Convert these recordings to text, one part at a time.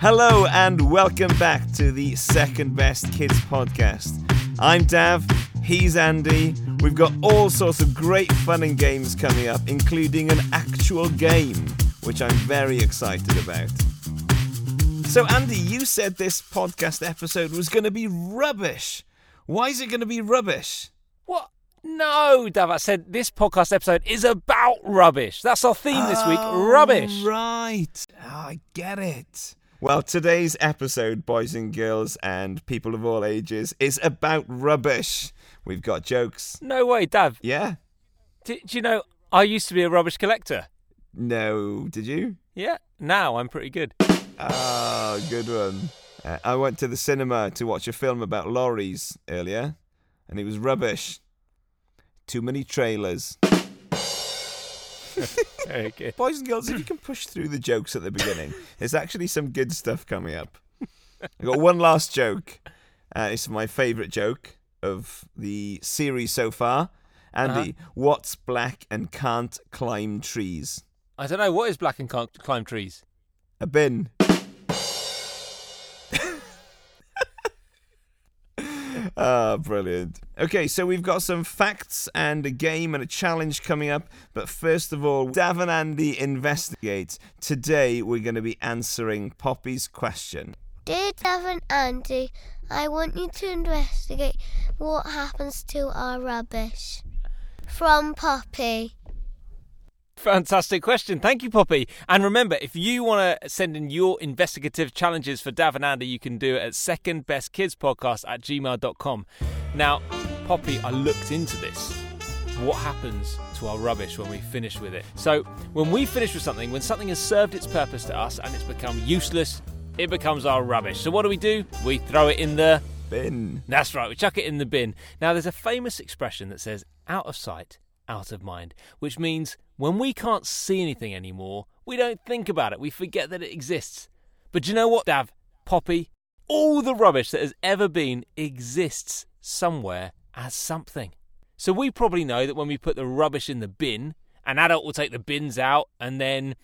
Hello and welcome back to the Second Best Kids podcast. I'm Dav, he's Andy. We've got all sorts of great fun and games coming up, including an actual game, which I'm very excited about. So, Andy, you said this podcast episode was going to be rubbish. Why is it going to be rubbish? What? No, Dav. I said this podcast episode is about rubbish. That's our theme this week Oh, rubbish. Right. Oh, I get it. Well, today's episode, boys and girls and people of all ages, is about rubbish. We've got jokes. No way, Dav. Yeah? Do, do you know, I used to be a rubbish collector. No, did you? Yeah, now I'm pretty good. Oh, good one. Uh, I went to the cinema to watch a film about lorries earlier, and it was rubbish. Too many trailers. Very good. Boys and girls, if you can push through the jokes at the beginning, there's actually some good stuff coming up. I've got one last joke. Uh, it's my favourite joke of the series so far. Andy, what's black and can't climb trees? I don't know, what is black and can't climb trees? A bin. Ah, brilliant. Okay, so we've got some facts and a game and a challenge coming up. But first of all, Dav and Andy investigate. Today, we're going to be answering Poppy's question. Dear Dav and Andy, I want you to investigate what happens to our rubbish. From Poppy. Fantastic question. Thank you, Poppy. And remember, if you want to send in your investigative challenges for Dav and Andy, you can do it at secondbestkidspodcast at gmail.com. Now, Poppy, I looked into this. What happens to our rubbish when we finish with it? So, when we finish with something, when something has served its purpose to us and it's become useless, it becomes our rubbish. So, what do we do? We throw it in the Bin. that's right, we chuck it in the bin. Now, there's a famous expression that says, out of sight, out of mind, which means when we can't see anything anymore, we don't think about it, we forget that it exists. But you know what, Dav? Poppy, all the rubbish that has ever been exists somewhere as something. So we probably know that when we put the rubbish in the bin, an adult will take the bins out, and then,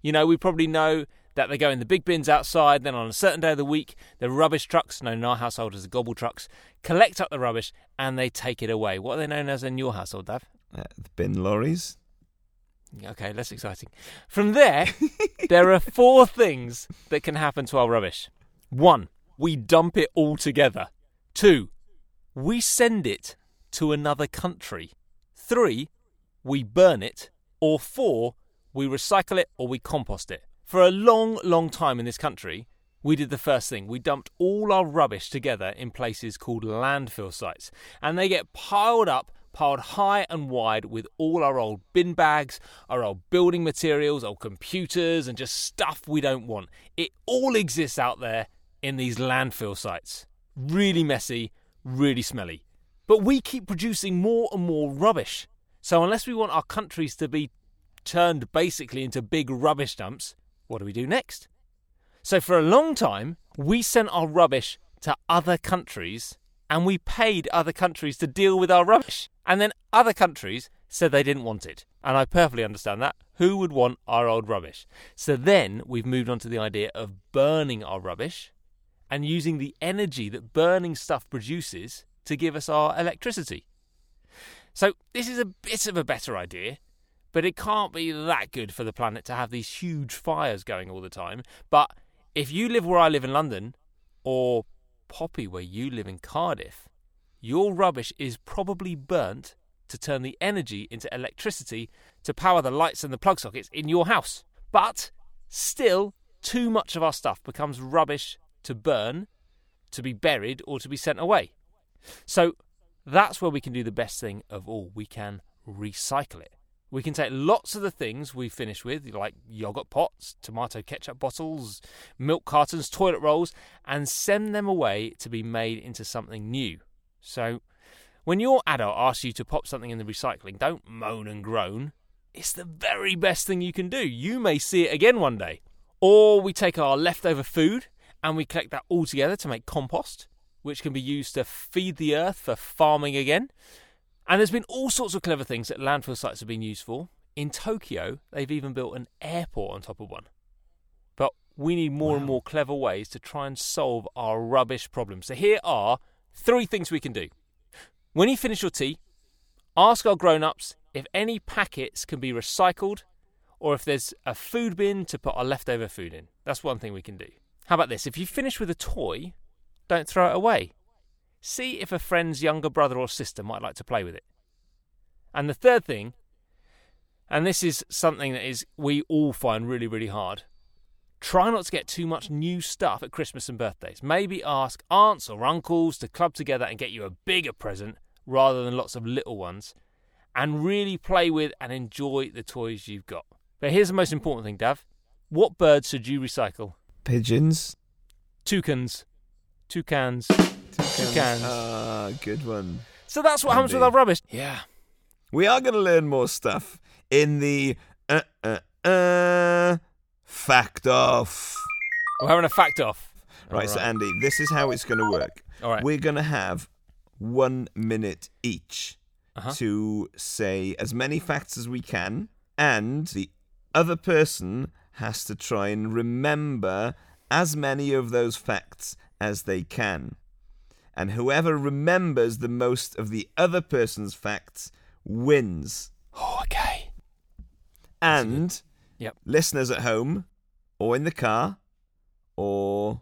you know, we probably know that they go in the big bins outside. Then on a certain day of the week, the rubbish trucks, known in our household as the gobble trucks, collect up the rubbish and they take it away. What are they known as in your household, Dav? The bin lorries. Okay, less exciting. From there, there are four things that can happen to our rubbish. One, we dump it all together. Two, we send it to another country. Three, we burn it. Or four, we recycle it or we compost it. For a long, long time in this country, we did the first thing. We dumped all our rubbish together in places called landfill sites. And they get piled up, piled high and wide with all our old bin bags, our old building materials, old computers, and just stuff we don't want. It all exists out there in these landfill sites. Really messy, really smelly. But we keep producing more and more rubbish. So unless we want our countries to be turned basically into big rubbish dumps, what do we do next? So for a long time, we sent our rubbish to other countries and we paid other countries to deal with our rubbish. And then other countries said they didn't want it. And I perfectly understand that. Who would want our old rubbish? So then we've moved on to the idea of burning our rubbish and using the energy that burning stuff produces to give us our electricity. So this is a bit of a better idea, but it can't be that good for the planet to have these huge fires going all the time. But if you live where I live in London, or Poppy where you live in Cardiff, your rubbish is probably burnt to turn the energy into electricity to power the lights and the plug sockets in your house. But still, too much of our stuff becomes rubbish to burn, to be buried, or to be sent away. So that's where we can do the best thing of all. We can recycle it. We can take lots of the things we finish with, like yogurt pots, tomato ketchup bottles, milk cartons, toilet rolls, and send them away to be made into something new. So, when your adult asks you to pop something in the recycling, don't moan and groan. It's the very best thing you can do. You may see it again one day. Or we take our leftover food and we collect that all together to make compost, which can be used to feed the earth for farming again. And there's been all sorts of clever things that landfill sites have been used for. In Tokyo, they've even built an airport on top of one. But we need more and more clever ways to try and solve our rubbish problem. So here are three things we can do. When you finish your tea, ask our grown ups if any packets can be recycled or if there's a food bin to put our leftover food in. That's one thing we can do. How about this? If you finish with a toy, don't throw it away. See if a friend's younger brother or sister might like to play with it. And the third thing, and this is something that is we all find really, really hard. Try not to get too much new stuff at Christmas and birthdays. Maybe ask aunts or uncles to club together and get you a bigger present rather than lots of little ones. And really play with and enjoy the toys you've got. But here's the most important thing, Dav. What birds should you recycle? Pigeons. Toucans. Toucans. Toucans. Ah, good one. So that's what happens with our rubbish. Yeah. We are going to learn more stuff in the uh, uh, uh, fact off. We're having a fact off. Right, so Andy, this is how it's going to work. All right. We're going to have one minute each Uh-huh. to say as many facts as we can, and the other person has to try and remember as many of those facts as they can. And whoever remembers the most of the other person's facts wins. Oh, okay. And Yep. listeners at home, or in the car, or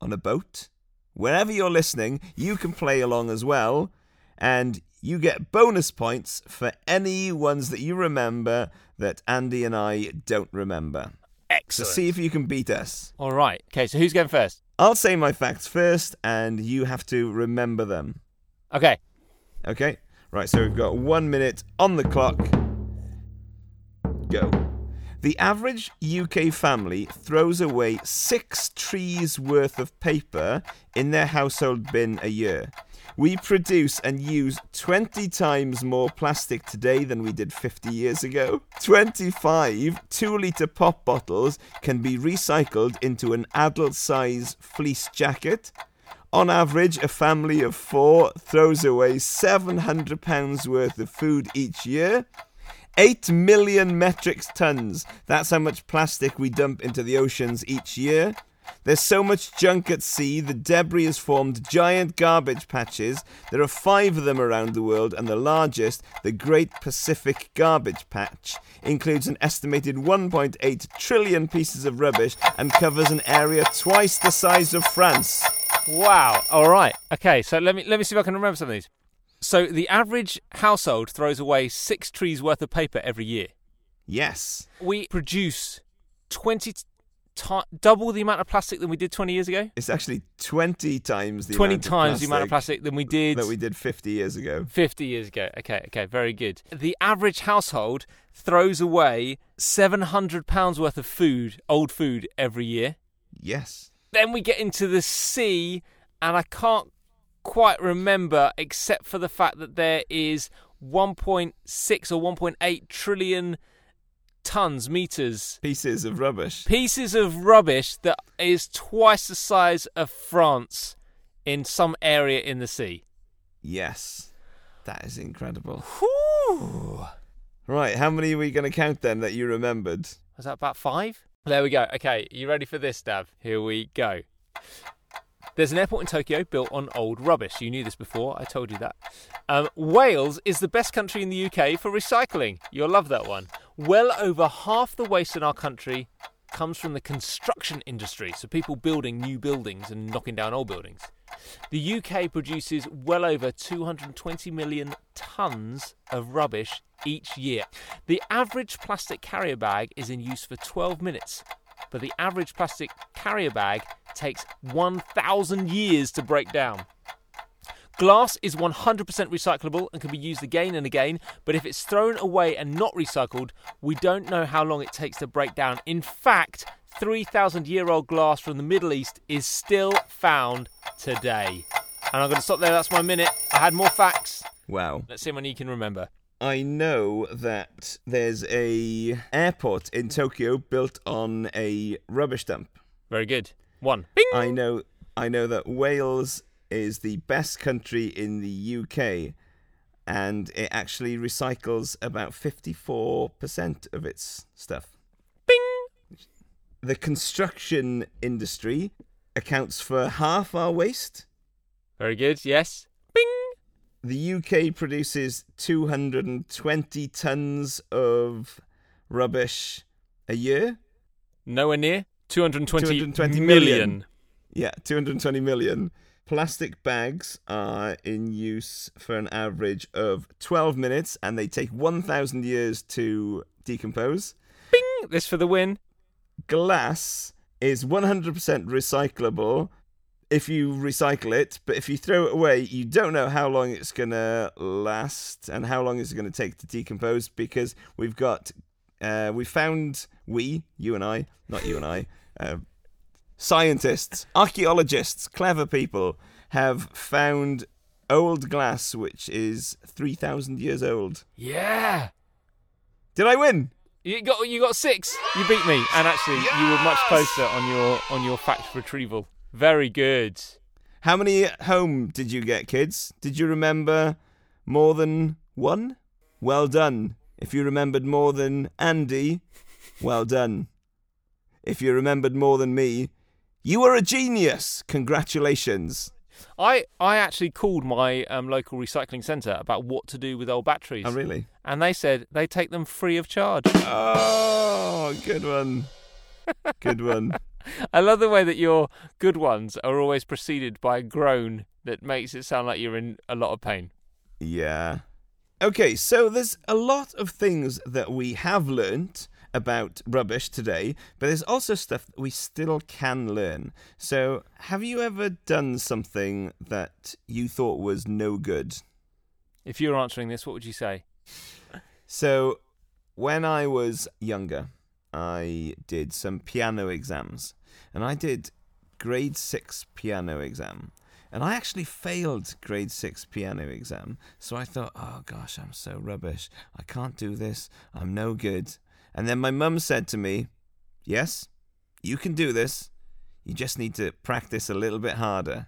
on a boat, wherever you're listening, you can play along as well. And you get bonus points for any ones that you remember that Andy and I don't remember. Excellent. So see if you can beat us. All right. Okay, so who's going first? I'll say my facts first, and you have to remember them. Okay. Okay? Right, so we've got one minute on the clock. Go. The average UK family throws away six trees worth of paper in their household bin a year. We produce and use 20 times more plastic today than we did 50 years ago. 25 2 litre pop bottles can be recycled into an adult size fleece jacket. On average, a family of four throws away £700 worth of food each year. 8 million metric tons. That's how much plastic we dump into the oceans each year. There's so much junk at sea, the debris has formed giant garbage patches. There are five of them around the world, and the largest, the Great Pacific Garbage Patch, includes an estimated 1.8 trillion pieces of rubbish and covers an area twice the size of France. Wow. All right. Okay, so let me let me see if I can remember some of these. So the average household throws away 6 trees worth of paper every year. Yes. We produce 20 t- double the amount of plastic than we did 20 years ago. It's actually 20 times the 20 times the amount of plastic than we did that we did 50 years ago. 50 years ago. Okay, okay, very good. The average household throws away 700 pounds worth of food, old food every year. Yes. Then we get into the sea and I can't quite remember except for the fact that there is 1.6 or 1.8 trillion tons meters Pieces of rubbish. pieces of rubbish that is twice the size of France in some area in the sea. Yes. That is incredible. Whew. Right, how many are we going to count then that you remembered? Was that about five? There we go. Okay, you ready for this, Dav? Here we go. There's an airport in Tokyo built on old rubbish. You knew this before, I told you that. Um, Wales is the best country in the UK for recycling. You'll love that one. Well over half the waste in our country comes from the construction industry, so people building new buildings and knocking down old buildings. The UK produces well over 220 million tonnes of rubbish each year. The average plastic carrier bag is in use for 12 minutes, but the average plastic carrier bag takes 1,000 years to break down. Glass is 100% recyclable and can be used again and again, but if it's thrown away and not recycled, we don't know how long it takes to break down. In fact, 3,000 year old glass from the Middle East is still found today. And I'm going to stop there, that's my minute. I had more facts. Wow. Let's see how many you can remember. I know that there's a airport in Tokyo built on a rubbish dump. Very good. One. Bing! I know I know that Wales is the best country in the UK and it actually recycles about 54% of its stuff. Bing! the construction industry accounts for half our waste. Very good. Yes. Bing. The UK produces 220 tons of rubbish a year. Nowhere near. 220, 220 million. million. Yeah, 220 million. Plastic bags are in use for an average of 12 minutes and they take 1,000 years to decompose. Bing. This for the win. Glass is 100% recyclable if you recycle it, but if you throw it away, you don't know how long it's going to last and how long it's going to take to decompose because we've got, uh, we found, we, you and I, not you and I, uh, scientists, archaeologists, clever people have found old glass which is 3,000 years old. Yeah. Did I win? You got you got six. You beat me, and actually you were much closer on your on your fact retrieval. Very good. How many at home did you get, kids? Did you remember more than one? Well done. If you remembered more than Andy, well done. If you remembered more than me, you are a genius. Congratulations. I I actually called my um, local recycling centre about what to do with old batteries, Oh, really? and they said they take them free of charge. Oh, good one. Good one. I love the way that your good ones are always preceded by a groan that makes it sound like you're in a lot of pain. Yeah. Okay, so there's a lot of things that we have learnt about rubbish today, but there's also stuff that we still can learn. So, have you ever done something that you thought was no good? If you were answering this, what would you say? So, when I was younger, I did some piano exams, and I did grade six piano exam. And I actually failed grade six piano exam. So I thought, oh gosh, I'm so rubbish. I can't do this. I'm no good. And then my mum said to me, yes, you can do this. You just need to practice a little bit harder.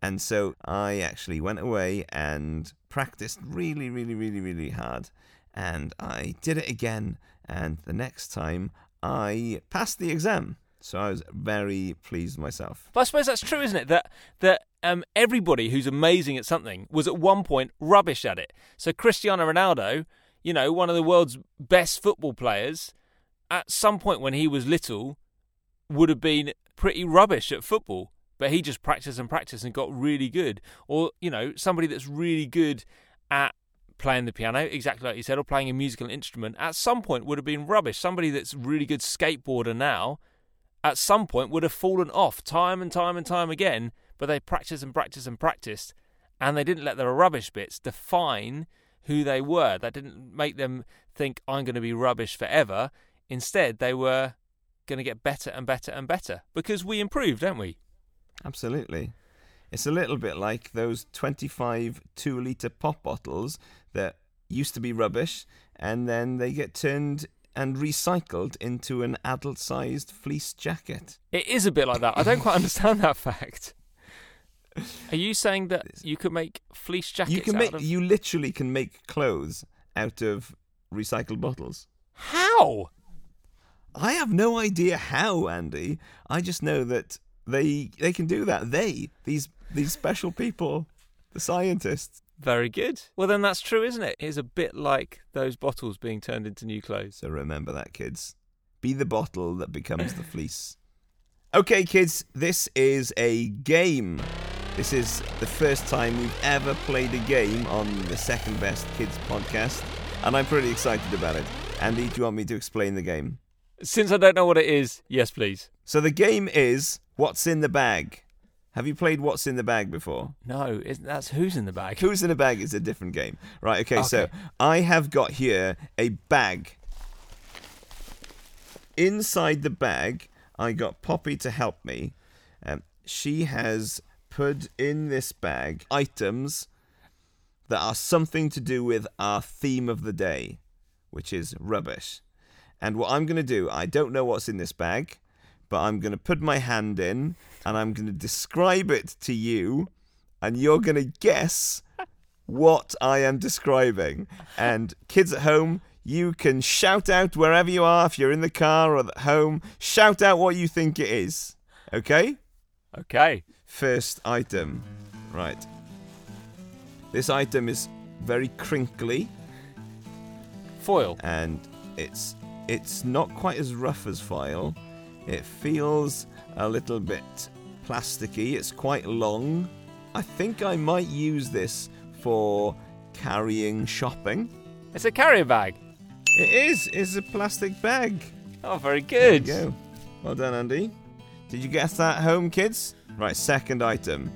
And so I actually went away and practiced really, really, really, really hard. And I did it again. And the next time I passed the exam. So I was very pleased with myself. But I suppose that's true, isn't it? That that um, everybody who's amazing at something was at one point rubbish at it. So Cristiano Ronaldo, you know, one of the world's best football players, at some point when he was little, would have been pretty rubbish at football. But he just practiced and practiced and got really good. Or you know, somebody that's really good at playing the piano, exactly like you said, or playing a musical instrument, at some point would have been rubbish. Somebody that's really good skateboarder now at some point would have fallen off time and time and time again, but they practiced and practiced and practiced, and they didn't let their rubbish bits define who they were. That didn't make them think, I'm going to be rubbish forever. Instead, they were going to get better and better and better because we improved, don't we? Absolutely. It's a little bit like those 25 two litre pop bottles that used to be rubbish and then they get turned and recycled into an adult sized fleece jacket. It is a bit like that. I don't quite understand that fact. Are you saying that you could make fleece jackets You can out make of... you literally can make clothes out of recycled bottles. How? I have no idea how, Andy. I just know that they they can do that. They these these special people, the scientists. Very good. Well, then that's true, isn't it? It's a bit like those bottles being turned into new clothes. So remember that, kids. Be the bottle that becomes the fleece. Okay, kids, this is a game. This is the first time we've ever played a game on the Second Best Kids podcast, and I'm pretty excited about it. Andy, do you want me to explain the game? Since I don't know what it is, yes, please. So the game is What's in the Bag. Have you played What's in the Bag before? No, that's who's in the bag? Who's in the bag is a different game. Right, okay, so I have got here a bag. Inside the bag, I got Poppy to help me. Um, she has put in this bag items that are something to do with our theme of the day, which is rubbish. And what I'm going to do, I don't know what's in this bag, but I'm going to put my hand in and I'm going to describe it to you, and you're going to guess what I am describing. And kids at home, You can shout out wherever you are, if you're in the car or at home, shout out what you think it is. Okay? Okay. First item. Right. This item is very crinkly Foil. and it's it's not quite as rough as file. It feels a little bit plasticky. It's quite long. I think I might use this for carrying shopping. It's a carrier bag. It is. It's a plastic bag. Oh, very good. There you go. Well done, Andy. Did you guess that home, kids? Right, second item.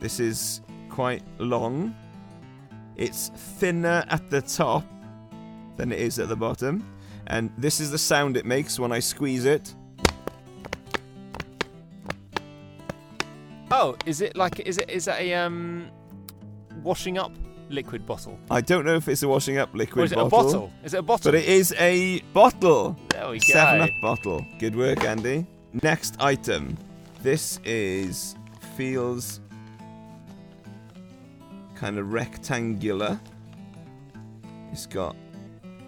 This is quite long. It's thinner at the top than it is at the bottom. And this is the sound it makes when I squeeze it. Oh, is it like is it is that a um washing up liquid bottle? I don't know if it's a washing up liquid or is it bottle, a bottle? Is it a bottle? But it is a bottle. there we go. Seven Up bottle. Good work, Andy. Next item. This is feels kind of rectangular. It's got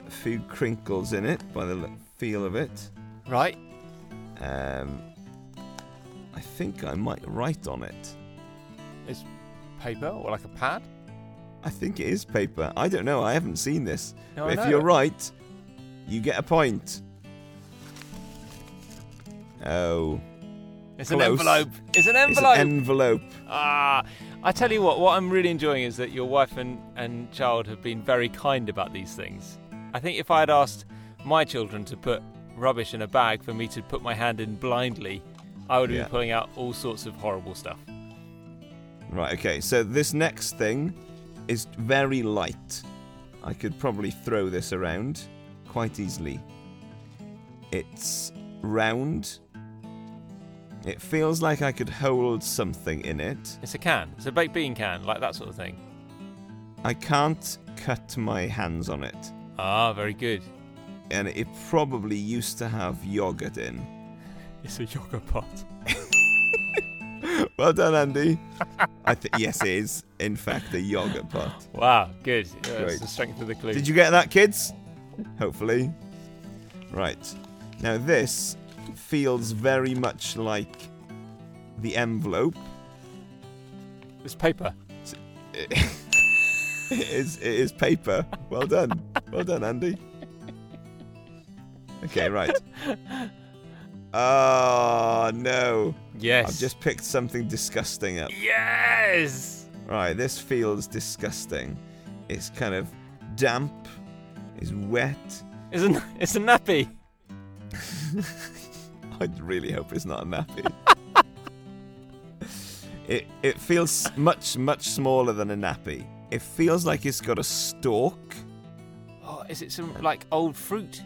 a few crinkles in it by the feel of it. Right. Um, I think I might write on it. It's paper or like a pad? I think it is paper. I don't know. I haven't seen this. No, but if you're right, you get a point. Oh, It's an envelope. It's an envelope. it's envelope. an envelope. ah, I tell you what. What I'm really enjoying is that your wife and, and child have been very kind about these things. I think if I had asked my children to put rubbish in a bag for me to put my hand in blindly, I would have Yeah. been pulling out all sorts of horrible stuff. Right, okay, so this next thing is very light. I could probably throw this around quite easily. It's round. It feels like I could hold something in it. It's a can. It's a baked bean can, like that sort of thing. I can't cut my hands on it. Ah, very good. And it probably used to have yogurt in. It's a yogurt pot. Well done, Andy. I th- yes, it is, in fact, a yogurt pot. Wow, good. Yeah, That's the strength of the clue. Did you get that, kids? Hopefully. Right. Now, this feels very much like the envelope. It's paper. It is, it is paper. Well done. Well done, Andy. Okay, right. Oh, no. Yes. I've just picked something disgusting up. Yes. Right, this feels disgusting. It's kind of damp, it's wet. It's a it's a nappy. I really hope it's not a nappy. it it feels much much smaller than a nappy. It feels like it's got a stalk. Oh, is it some like old fruit?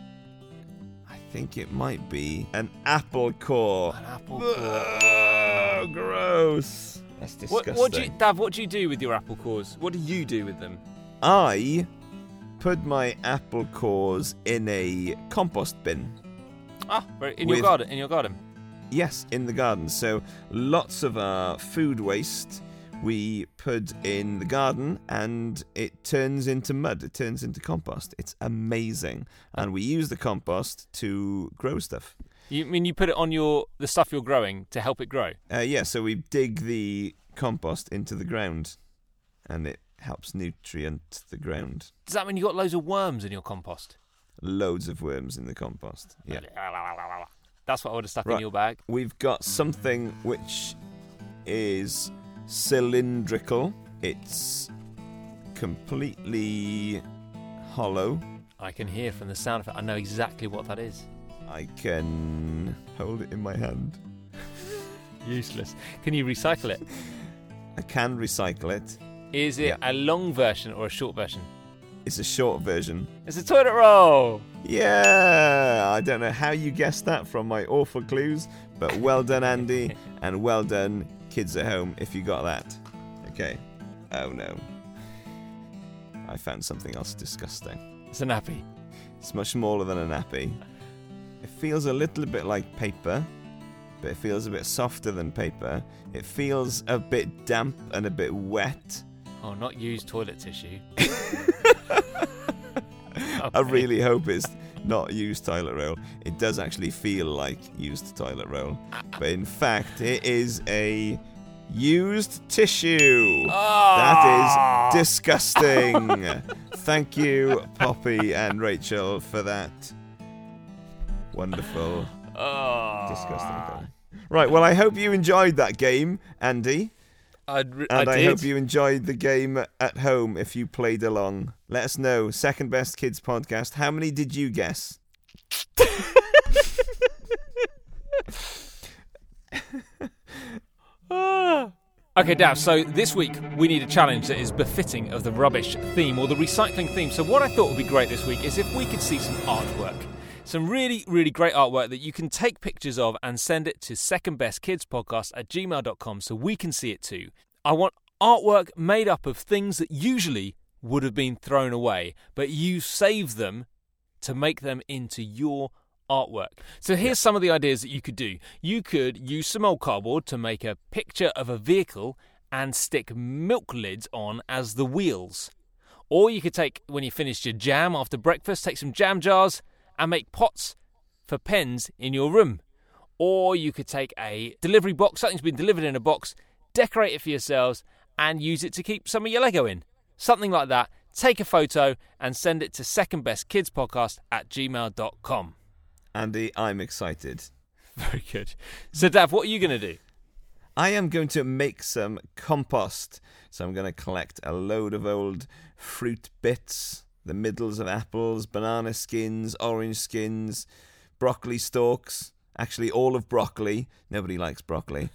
I think it might be an apple core. An apple core. Oh, gross. That's What, disgusting. what do you, Dav? What do you do with your apple cores? What do you do with them? I put my apple cores in a compost bin. Ah, in With- your garden. In your garden. Yes, in the garden. So lots of our food waste we put in the garden and it turns into mud. It turns into compost. It's amazing. And we use the compost to grow stuff. You mean you put it on your the stuff you're growing to help it grow? Uh, yeah, so we dig the compost into the ground and it helps nutrient the ground. Does that mean you got loads of worms in your compost? Loads of worms in the compost. Yeah. That's what I would have stuck in your bag. We've got something which is cylindrical. It's completely hollow. I can hear from the sound of it. I know exactly what that is. I can hold it in my hand. Useless. Can you recycle it? I can recycle it. Is it Yeah. a long version or a short version? It's a short version. It's a toilet roll. Yeah, I don't know how you guessed that from my awful clues, but well done, Andy, and well done, kids at home, if you got that. Okay. Oh no. I found something else disgusting. It's a nappy. It's much smaller than a nappy. It feels a little bit like paper, but it feels a bit softer than paper. It feels a bit damp and a bit wet. Oh, not used toilet tissue. I really hope it's not used toilet roll. It does actually feel like used toilet roll, but in fact, it is a used tissue. Ah. That is disgusting. Thank you, Poppy and Rachel, for that wonderful, Oh. disgusting thing. Right, well, I hope you enjoyed that game, Andy. I'd re- And I I, hope you enjoyed the game at home if you played along. Let us know. Second Best Kids podcast. How many did you guess? Okay, Dav, so this week we need a challenge that is befitting of the rubbish theme or the recycling theme. So, what I thought would be great this week is if we could see some artwork. Some really, really great artwork that you can take pictures of and send it to secondbestkidspodcast at gmail.com so we can see it too. I want artwork made up of things that usually would have been thrown away, but you save them to make them into your artwork. So here's some of the ideas that you could do. You could use some old cardboard to make a picture of a vehicle and stick milk lids on as the wheels. Or you could take, when you finished your jam after breakfast, take some jam jars and make pots for pens in your room. Or you could take a delivery box, something's been delivered in a box, decorate it for yourselves, and use it to keep some of your Lego in. Something like that. Take a photo and send it to secondbestkidspodcast at gmail.com. Andy, I'm excited. Very good. So, Dav, what are you going to do? I am going to make some compost. So I'm going to collect a load of old fruit bits, the middles of apples, banana skins, orange skins, broccoli stalks. Actually, all of broccoli. Nobody likes broccoli.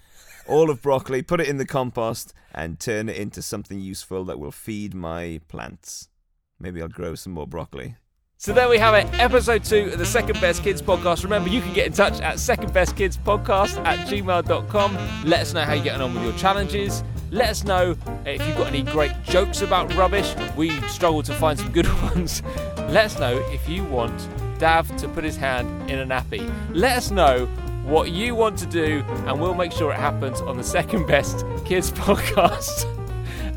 All of broccoli, put it in the compost and turn it into something useful that will feed my plants. Maybe I'll grow some more broccoli. So there we have it, episode two of the Second Best Kids podcast. Remember, you can get in touch at secondbestkidspodcast at gmail.com. Let us know how you're getting on with your challenges. Let us know if you've got any great jokes about rubbish. We struggle to find some good ones. Let us know if you want Dav to put his hand in a nappy. Let us know what you want to do, and we'll make sure it happens on the Second Best Kids podcast.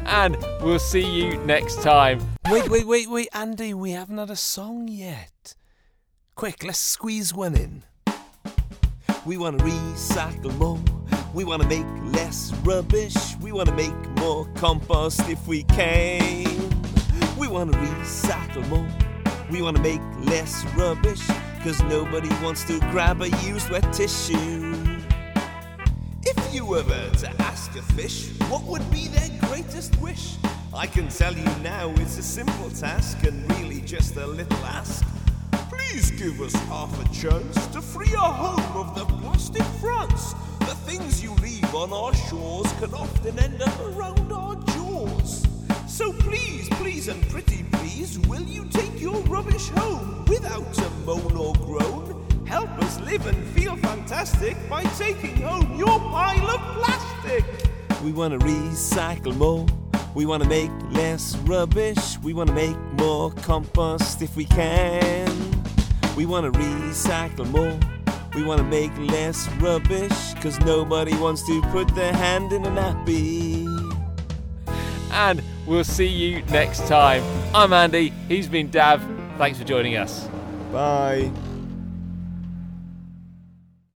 and we'll see you next time. Wait, wait, wait, wait, Andy, we haven't had a song yet. Quick, let's squeeze one in. We want to recycle more. We want to make less rubbish. We want to make more compost if we can. We want to recycle more. We want to make less rubbish. Cause nobody wants to grab a used wet tissue. If you were to ask a fish what would be their greatest wish, I can tell you now it's a simple task and really just a little ask. Please give us half a chance to free our home of the plastic France. The things you leave on our shores can often end up around our jaws. So please, please, and pretty please, will you take your rubbish home without a moan or groan? Help us live and feel fantastic by taking home your pile of plastic. We want to recycle more. We want to make less rubbish. We want to make more compost if we can. We want to recycle more. We want to make less rubbish. Cause nobody wants to put their hand in a nappy. and we'll see you next time. I'm Andy, he's been Dav. Thanks for joining us. Bye.